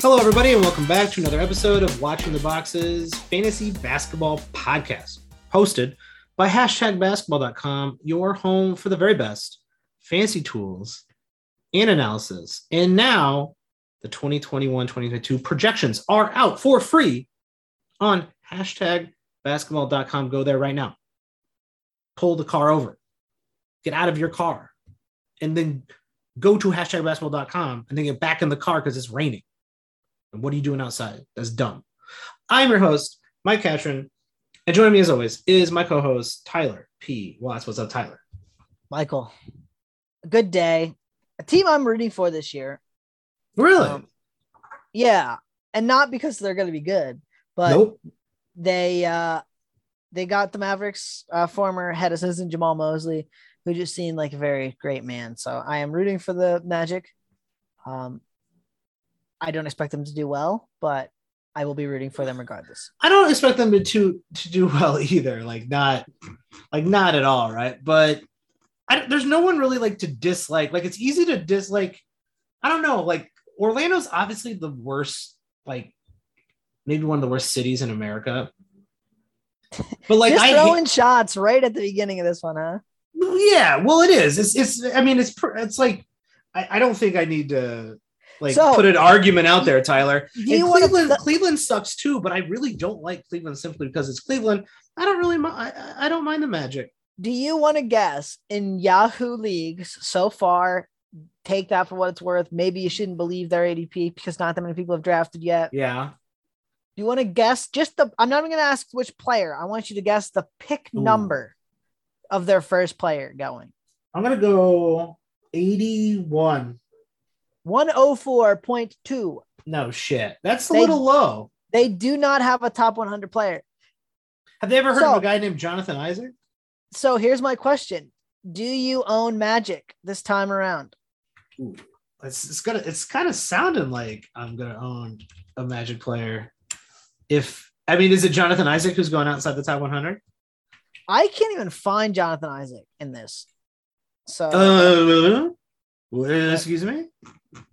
Hello, everybody, and welcome back to another episode of Watching the Boxes Fantasy Basketball Podcast, hosted by hashtag basketball.com, your home for the very best fancy tools and analysis. And now the 2021 2022 projections are out for free on hashtag basketball.com. Go there right now. Pull the car over, get out of your car, and then go to hashtag basketball.com and then get back in the car because it's raining. And what are you doing outside? That's dumb. I'm your host, Mike Catron. And joining me as always is my co-host, Tyler P. Watts. What's up, Tyler? Michael, a good day. A team I'm rooting for this year. Really? Um, yeah. And not because they're going to be good, but nope. they uh they got the Mavericks uh, former head assistant Jamahl Mosley, who just seemed like a very great man. So I am rooting for the Magic. Um, I don't expect them to do well, but I will be rooting for them regardless. I don't expect them to to, to do well either. Like not, like not at all, right? But I, there's no one really like to dislike. Like it's easy to dislike. I don't know. Like Orlando's obviously the worst. Like maybe one of the worst cities in America. But like Just I throwing hate, shots right at the beginning of this one, huh? Yeah, well, it is. It's it's. I mean, it's it's like I, I don't think I need to like so, put an argument out there, Tyler. And Cleveland, th- Cleveland sucks too, but I really don't like Cleveland simply because it's Cleveland. I don't really, I, I don't mind the Magic. Do you want to guess in Yahoo leagues so far? Take that for what it's worth. Maybe you shouldn't believe their ADP because not that many people have drafted yet. Yeah. Do you want to guess just the? I'm not even going to ask which player. I want you to guess the pick Ooh. number of their first player going. I'm going to go 81. 104.2. No shit. That's a they, little low. They do not have a top 100 player. Have they ever heard so, of a guy named Jonathan Isaac? So here's my question. Do you own Magic this time around? Ooh, it's, it's gonna it's kind of sounding like I'm gonna own a Magic player. If I mean, is it Jonathan Isaac who's going outside the top 100? I can't even find Jonathan Isaac in this. So, uh, excuse me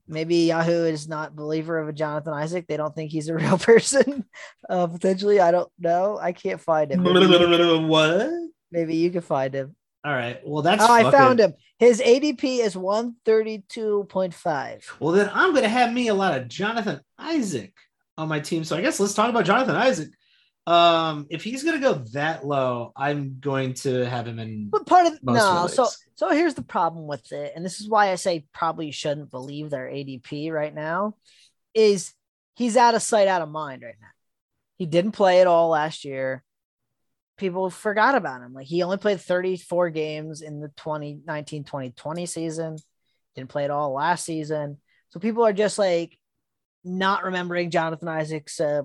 maybe Yahoo is not believer of a Jonathan Isaac. They don't think he's a real person. Uh, potentially, I don't know. I can't find him. Maybe, what? Maybe you can find him. All right. Well, that's. Oh, I found him. His ADP is one thirty two point five. Well, then I'm going to have me a lot of Jonathan Isaac on my team. So I guess let's talk about Jonathan Isaac. Um, if he's going to go that low, I'm going to have him in. But part of no, so so here's the problem with it, and this is why I say probably shouldn't believe their ADP right now, is he's out of sight, out of mind right now. He didn't play at all last year. People forgot about him. Like he only played 34 games in the 2019-2020 season. Didn't play at all last season. So people are just like not remembering Jonathan Isaac's uh,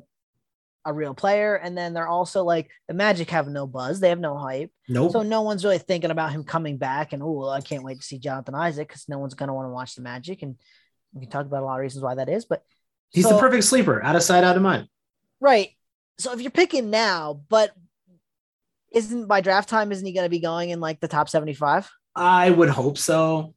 a real player. And then they're also like the Magic have no buzz, they have no hype. Nope. So no one's really thinking about him coming back. And oh, I can't wait to see Jonathan Isaac because no one's gonna want to watch the Magic. And we can talk about a lot of reasons why that is, but he's so, the perfect sleeper, out of sight, out of mind. Right. So if you're picking now, but isn't by draft time, isn't he gonna be going in like the top 75? I would hope so.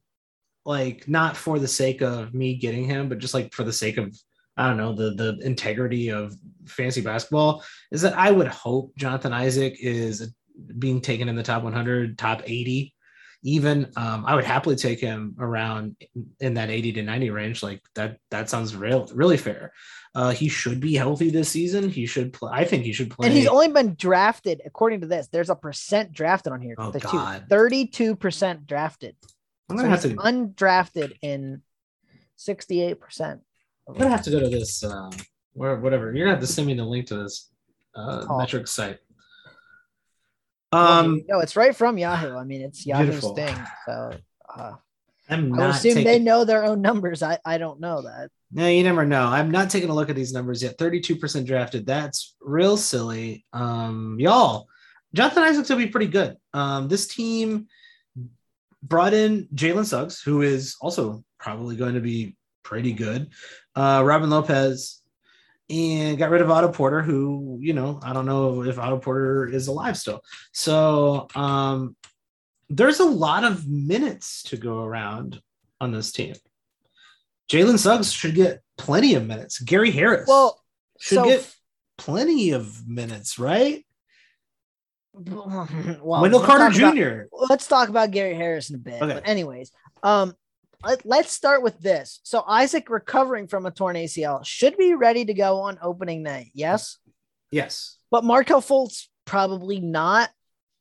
Like not for the sake of me getting him, but just like for the sake of I don't know the the integrity of fantasy basketball is that I would hope Jonathan Isaac is being taken in the top 100, top 80, even. Um, I would happily take him around in that 80 to 90 range. Like that that sounds real really fair. Uh, he should be healthy this season. He should play. I think he should play. And he's only been drafted, according to this. There's a percent drafted on here. Oh, God. 32% drafted. I'm gonna so have to undrafted in 68%. I'm gonna have to go to this uh, where whatever. You're gonna have to send me the link to this uh, oh. metric site. Um, no, it's right from Yahoo. I mean, it's Yahoo's beautiful. thing. So uh, I'm I assume taking... they know their own numbers. I I don't know that. No, you never know. I'm not taking a look at these numbers yet. 32% drafted. That's real silly. Um, y'all, Jonathan Isaacs will be pretty good. Um, this team brought in Jalen Suggs, who is also probably going to be pretty good. Uh, Robin Lopez and got rid of Otto Porter, who, you know, I don't know if Otto Porter is alive still. So um, there's a lot of minutes to go around on this team. Jalen Suggs should get plenty of minutes. Gary Harris Well, should so get plenty of minutes, right? well, Wendell Carter talk about- Jr. let's talk about Gary Harris in a bit. Okay. But anyways, um, let, let's start with this. So Isaac recovering from a torn ACL should be ready to go on opening night. Yes, Yes. but Markelle Fultz probably not.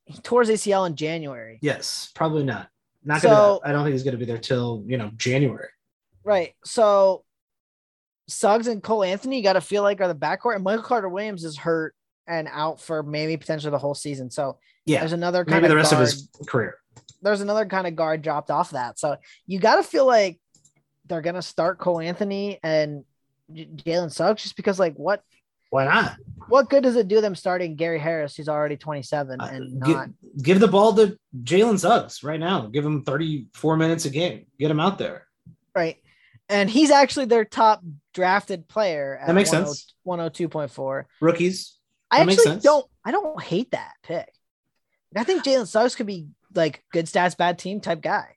He tore his ACL in January. Yes. Probably not. Not So- gonna I don't think he's gonna be there till you know January. Right. So Suggs and Cole Anthony, you got to feel like are the backcourt, and Michael Carter Williams is hurt and out for maybe potentially the whole season. So Yeah. there's another kind Maybe of the rest guard, of his career. There's another kind of guard dropped off that. So you got to feel like they're gonna start Cole Anthony and Jalen Suggs just because like what Why not? what good does it do them starting Gary Harris who's already 27 Uh, and not give the ball to Jalen Suggs right now. Give him 34 minutes a game. Get him out there. right? And he's actually their top drafted player. At That makes 10 sense. 102.4. Rookies. I That makes actually don't. I don't hate that pick. I think Jalen Suggs could be like good stats, bad team type guy.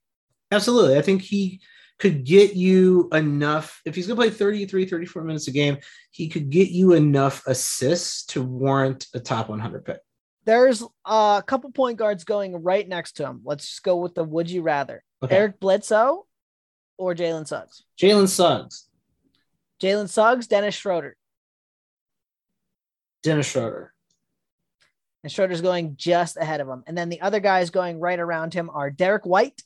Absolutely. I think he could get you enough. If he's going to play 33, 34 minutes a game, he could get you enough assists to warrant a top 100 pick. There's a couple point guards going right next to him. Let's just go with the would you rather Okay. Eric Bledsoe or Jalen Suggs. Jalen Suggs, Jalen Suggs, Dennis Schroeder, Dennis Schroeder. And Schroeder's going just ahead of him. And then the other guys going right around him are Derrick White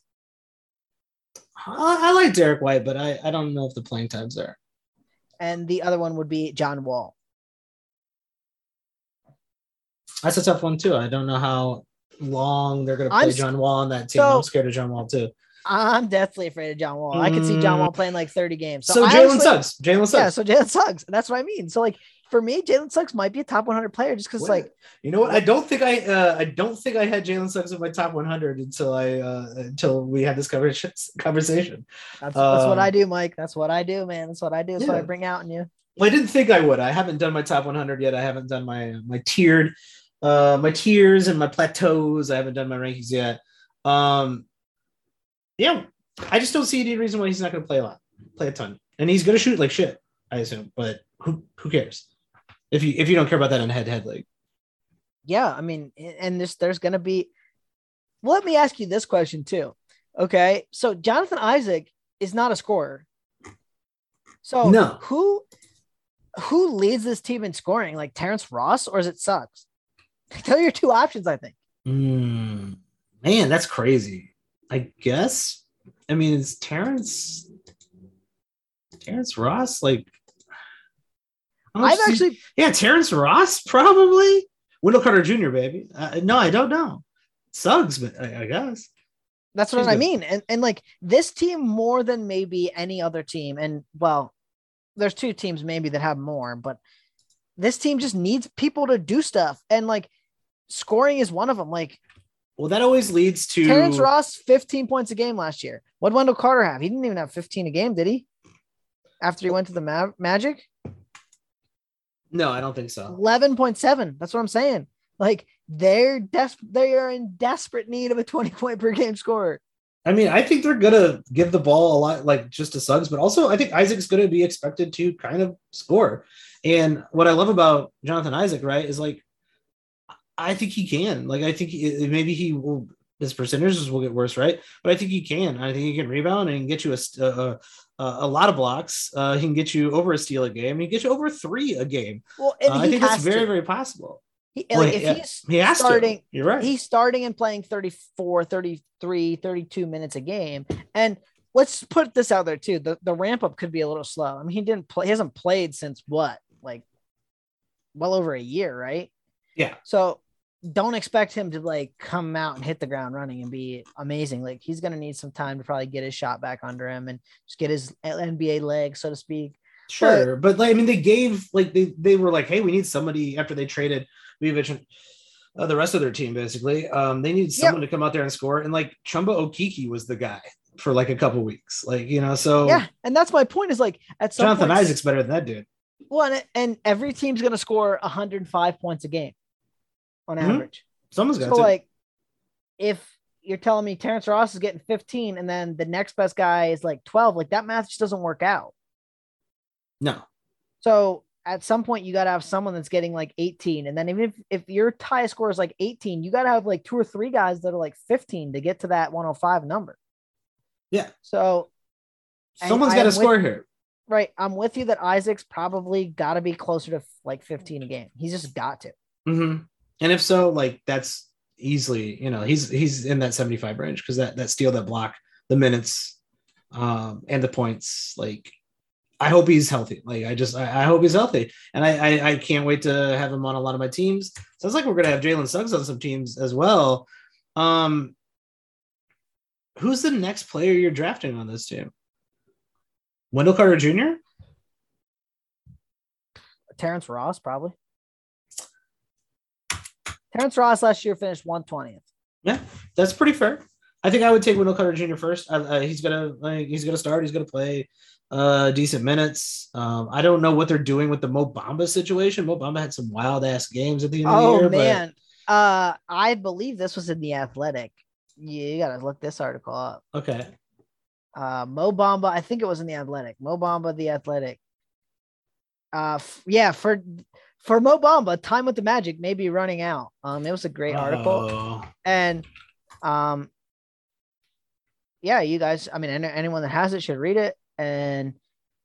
I, I like Derrick White, but I, I don't know if the playing time's there. and the other one would be John Wall. That's a tough one, too. I don't know how long they're going to play I'm John Wall on that team. so- I'm scared of John Wall, too. I'm deathly afraid of John Wall. I could see John Mm. Wall playing like 30 games. So, I Jalen Suggs. Jalen Suggs. Yeah, so Jalen Suggs. That's what I mean. So like for me, Jalen Suggs might be a top 100 player just because like you know what? I don't think I uh, I don't think I had Jalen Suggs in my top 100 until I uh, until we had this conversation. That's, that's what Um, I do, Mike. That's what I do, man. That's what I do. That's what I bring out in you. Well, I didn't think I would. I haven't done my top 100 yet. I haven't done my my tiered uh my tiers and my plateaus. I haven't done my rankings yet. Um yeah, I just don't see any reason why he's not going to play a lot, play a ton, and he's going to shoot like shit. I assume, but who who cares if you if you don't care about that in head to head league? Yeah, I mean, and this there's gonna be. Let me ask you this question too. Okay, so Jonathan Isaac is not a scorer. So No. who who leads this team in scoring? Like Terrence Ross or is it Suggs? Tell your two options. I think. Mm, man, that's crazy. I guess. I mean, it's Terrence Terrence Ross like? Much I've actually yeah, Terrence Ross probably. Wendell Carter Jr. Baby. Uh, no, I don't know. Suggs, but I, I guess. That's what He's I good. mean. And and like this team more than maybe any other team. And well, there's two teams maybe that have more, but this team just needs people to do stuff. And like scoring is one of them. Like Well, that always leads to Terrence Ross, 15 points a game last year. What Wendell Carter have? He didn't even have 15 a game, did he? After he went to the Ma- Magic, No, I don't think so. 11.7. That's what I'm saying. Like they're des- they are in desperate need of a 20 point per game scorer. I mean, I think they're gonna give the ball a lot, like just to Suggs, but also I think Isaac's gonna be expected to kind of score. And what I love about Jonathan Isaac, right, is like I think he can. Like I think he, maybe he will. His percentages will get worse, right? But I think he can. I think he can rebound and get you a a, a, a lot of blocks. Uh, he can get you over a steal a game. He can get you over three a game. Well, Uh, I think that's very to. very possible. He- Well, like, if he's He starting, to. You're right. he's starting and playing 34, 33, 32 minutes a game. And let's put this out there too. The, the ramp up could be a little slow. I mean, he didn't play, he hasn't played since what, like well over a year, right? Yeah. So don't expect him to like come out and hit the ground running and be amazing. Like he's going to need some time to probably get his shot back under him and just get his NBA leg, so to speak. Sure, but, like I mean, they gave like they they were like, hey, we need somebody after they traded Vucevic and uh, the rest of their team. Basically, um, they needed someone to come out there and score, and like Chuma Okeke was the guy for like a couple weeks, like you know. So Yeah. And that's my point is like at some. Jonathan point, Isaac's better than that dude. Well, and, and every team's going to score 105 points a game on Mhm. average. Someone's got So, to. like, if you're telling me Terrence Ross is getting 15 and then the next best guy is like 12. Like that math just doesn't work out. No. So at some point you got to have someone that's getting like 18 and then even if, if your tie score is like 18 you got to have like two or three guys that are like 15 to get to that 105 number Yeah. so someone's got to score with- here. right i'm with you that isaac's probably got to be closer to like 15 a game he's just got to hmm And if so, like that's easily, you know, he's he's in that 75 range because that that steal, that block, the minutes, um, and the points. Like, I hope he's healthy. Like, I just I, I hope he's healthy, and I, I I can't wait to have him on a lot of my teams. Sounds like we're gonna have Jalen Suggs on some teams as well. Um, who's the next player you're drafting on this team? Wendell Carter Jr. terrence ross probably terrence ross last year finished 120th Yeah, that's pretty fair. I think I would take Wendell Carter Jr. first. Uh, he's gonna like, he's gonna start. He's gonna play uh, decent minutes. Um, I don't know what they're doing with the Mo Bamba situation. Mo Bamba had some wild ass games at the end of the year. oh year. man uh i believe this was in the athletic you gotta look this article up okay, uh Mo Bamba, I think it was in the Athletic. Mo Bamba, the Athletic. Uh f- yeah, for for Mo Bamba, time with the Magic may be running out. Um, it was a great article, Oh, and um, yeah, you guys. I mean, any- anyone that has it should read it and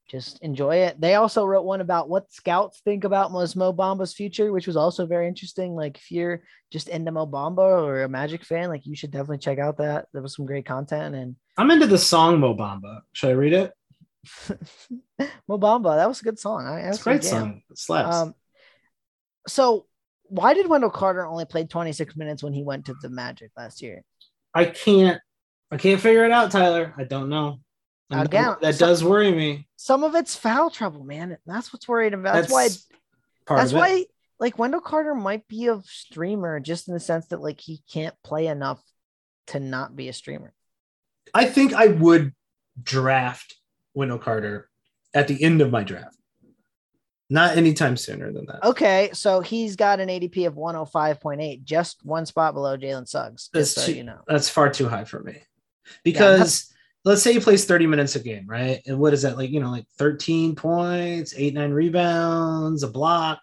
just enjoy it. They also wrote one about what scouts think about Mo Bamba's future, which was also very interesting. Like if you're just into Mo Bamba or a Magic fan, like you should definitely check out that. There was some great content and. I'm into the song Mo Bamba. Should I read it? Mo Bamba, that was a good song. I, It's a great song. It slaps. Um, so why did Wendell Carter only play 26 minutes when he went to the Magic last year? I can't I can't figure it out, Tyler. I don't know. Again, that so- does worry me. Some of it's foul trouble, man. That's what's worried about. That's, why. That's of it. why. Like Wendell Carter might be a streamer, just in the sense that like he can't play enough to not be a streamer. I think I would draft Wendell Carter at the end of my draft. Not anytime sooner than that. Okay, so he's got an ADP of 105.8, just one spot below Jalen Suggs. That's Just so too- you know. That's far too high for me. Because let's say he plays 30 minutes a game, right? And what is that like, you know, like 13 points, eight, nine rebounds, a block.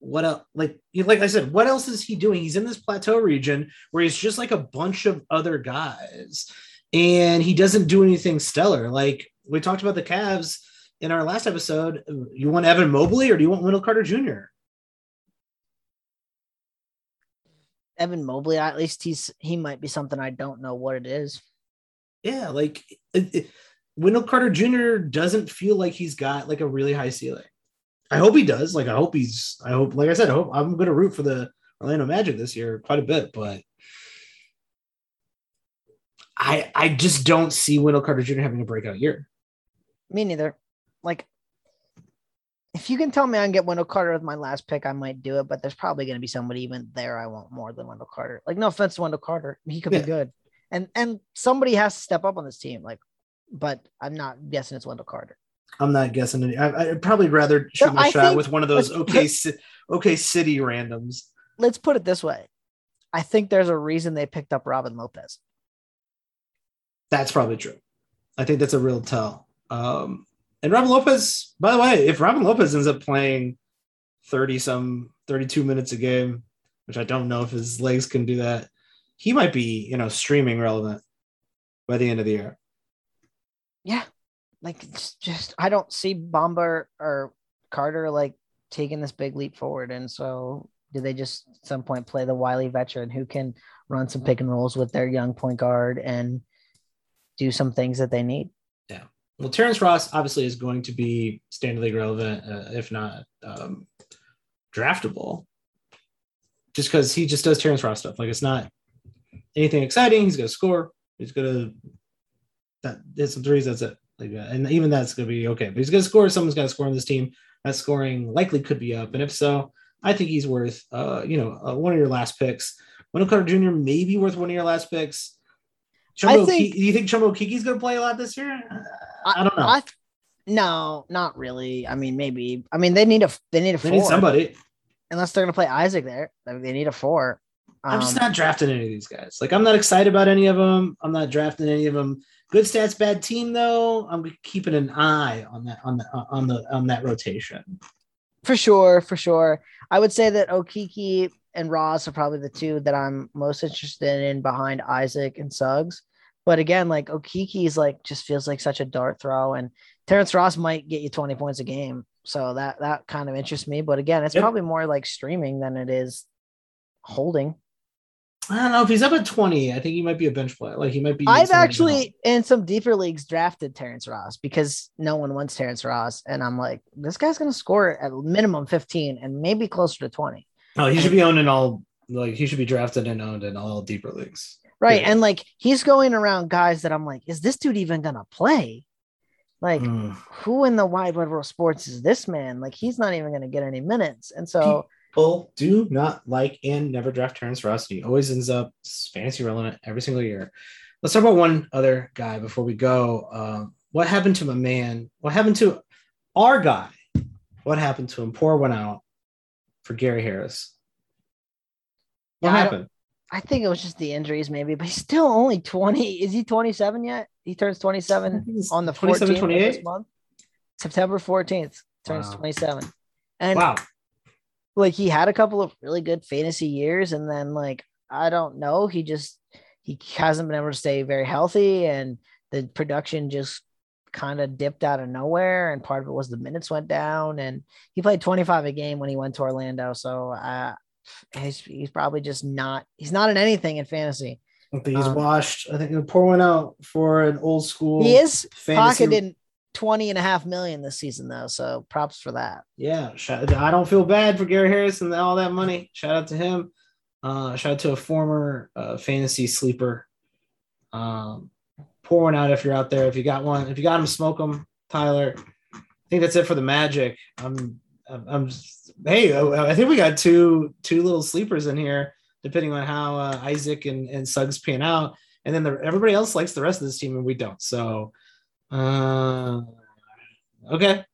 What else? Like, like I said, what else is he doing? He's in this plateau region where he's just like a bunch of other guys, and he doesn't do anything stellar. Like we talked about the Cavs in our last episode. You want Evan Mobley or do you want Wendell Carter Jr.? Evan Mobley, at least he's he might be something I don't know what it is. Yeah, like it, it, Wendell Carter Jr. doesn't feel like he's got like a really high ceiling. I hope he does. Like I hope he's. I hope, like I said, I hope I'm going to root for the Orlando Magic this year quite a bit, but I I just don't see Wendell Carter Jr. having a breakout year. Me neither. Like, if you can tell me I can get Wendell Carter with my last pick, I might do it. But there's probably going to be somebody even there I want more than Wendell Carter. Like, no offense to Wendell Carter, he could Yeah. be good, and and somebody has to step up on this team. Like, but I'm not guessing it's Wendell Carter. I'm not guessing. Any, I, I'd probably rather shoot So my I shot with one of those okay okay city randoms. Let's put it this way: I think there's a reason they picked up Robin Lopez. That's probably true. I think that's a real tell. Um, and Robin Lopez, by the way, if Robin Lopez ends up playing 30 some 32 minutes a game, which I don't know if his legs can do that, he might be, you know, streaming relevant by the end of the year. Yeah, like it's just I don't see Bamba or Carter like taking this big leap forward, and so do they just at some point play the wily veteran who can run some pick and rolls with their young point guard and do some things that they need? Well, Terrence Ross obviously is going to be standard league relevant, uh, if not um, draftable, just because he just does Terrence Ross stuff. Like it's not anything exciting. He's going to score. He's going to that hit some threes. That's it. Like, uh, and even that's going to be okay. But he's going to score. Someone's got to score on this team. That scoring likely could be up, and if so, I think he's worth, uh, you know, uh, one of your last picks. Wendell Carter Jr. may be worth one of your last picks. I think- do you think Chuma Okeke's going to play a lot this year? Uh, I don't know. I, no, not really. I mean, maybe. I mean, they need a they need a They four need somebody. unless they're gonna play Isaac there. I mean, they need a four. I'm just um, not drafting any of these guys. Like I'm not excited about any of them. I'm not drafting any of them. Good stats, bad team though. I'm keeping an eye on that on the on the on that rotation. For sure, for sure. I would say that Okeke and Ross are probably the two that I'm most interested in behind Isaac and Suggs. But again, like Okeke's like just feels like such a dart throw, and Terrence Ross might get you 20 points a game. So that that kind of interests me. But again, it's yep. probably more like streaming than it is holding. I don't know if he's up at 20. I think he might be a bench player. Like he might be. I've actually in some deeper leagues drafted Terrence Ross because no one wants Terrence Ross. And I'm like, this guy's gonna score at minimum 15 and maybe closer to 20. Oh, he should be owned in all like he should be drafted and owned in all deeper leagues. Right. Yeah. And like he's going around guys that I'm like, is this dude even gonna play? Like, mm. who in the wide world sports is this man? Like, he's not even gonna get any minutes. And so people do not like and never draft Terrence Ross. He always ends up fantasy relevant every single year. Let's talk about one other guy before we go. Uh, what happened to my man? What happened to our guy? What happened to him? Poor one out for Gary Harris. What yeah, happened? I, I, think it was just the injuries, maybe, but he's still only 20. Is he 27 yet? He turns 27 on the 14th 28? this month. September 14th turns wow. 27. And wow like he had a couple of really good fantasy years and then like I don't know, he just he hasn't been able to stay very healthy and the production just kind of dipped out of nowhere and part of it was the minutes went down and he played 25 a game when he went to Orlando so uh he's, he's probably just not he's not in anything in fantasy. I think he's um, washed. I think he'll pour one out for an old school. He is fantasy. pocketed 20 and a half million this season though so props for that yeah i don't feel bad for gary harris and all that money shout out to him uh shout out to a former uh, fantasy sleeper um pour one out if you're out there. If you got one if you got them smoke them tyler. I think that's it for the magic. I'm i'm, I'm hey i think we got two two little sleepers in here depending on how uh, isaac and and suggs pan out. And then the, everybody else likes the rest of this team and we don't. So uh, okay,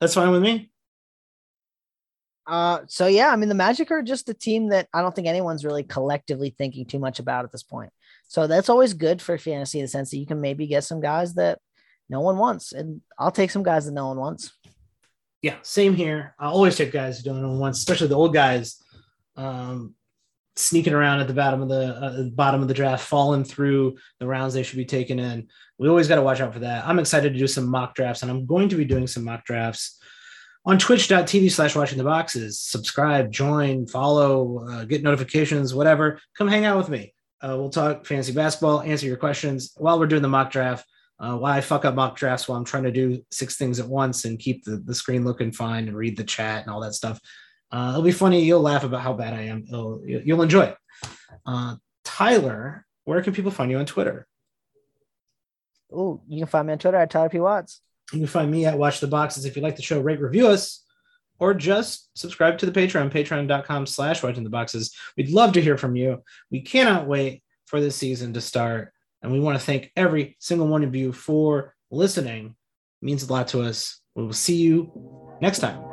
that's fine with me. Uh, so yeah, I mean the Magic are just a team that I don't think anyone's really collectively thinking too much about at this point. So that's always good for fantasy in the sense that you can maybe get some guys that no one wants, and I'll take some guys that no one wants. Yeah, same here. I always take guys who don't once, especially the old guys. Um, sneaking around at the bottom of the, uh, bottom of the draft, falling through the rounds they should be taken in. We always got to watch out for that. I'm excited to do some mock drafts, and I'm going to be doing some mock drafts on twitch.tv slash watching the boxes. Subscribe, join, follow, uh, get notifications, whatever. Come hang out with me. Uh, we'll talk fantasy basketball, answer your questions while we're doing the mock draft. Uh, why I fuck up mock drafts while I'm trying to do six things at once and keep the, the screen looking fine and read the chat and all that stuff. Uh, it'll be funny. You'll laugh about how bad I am. It'll, you'll enjoy it. Uh, Tyler, where can people find you on Twitter? Oh, you can find me on Twitter at Tyler P. Watts. You can find me at Watch the Boxes. If you like the show, rate, review us, or just subscribe to the Patreon, patreon.com slash watching the boxes. We'd love to hear from you. We cannot wait for this season to start. And we want to thank every single one of you for listening. It means a lot to us. We will see you next time.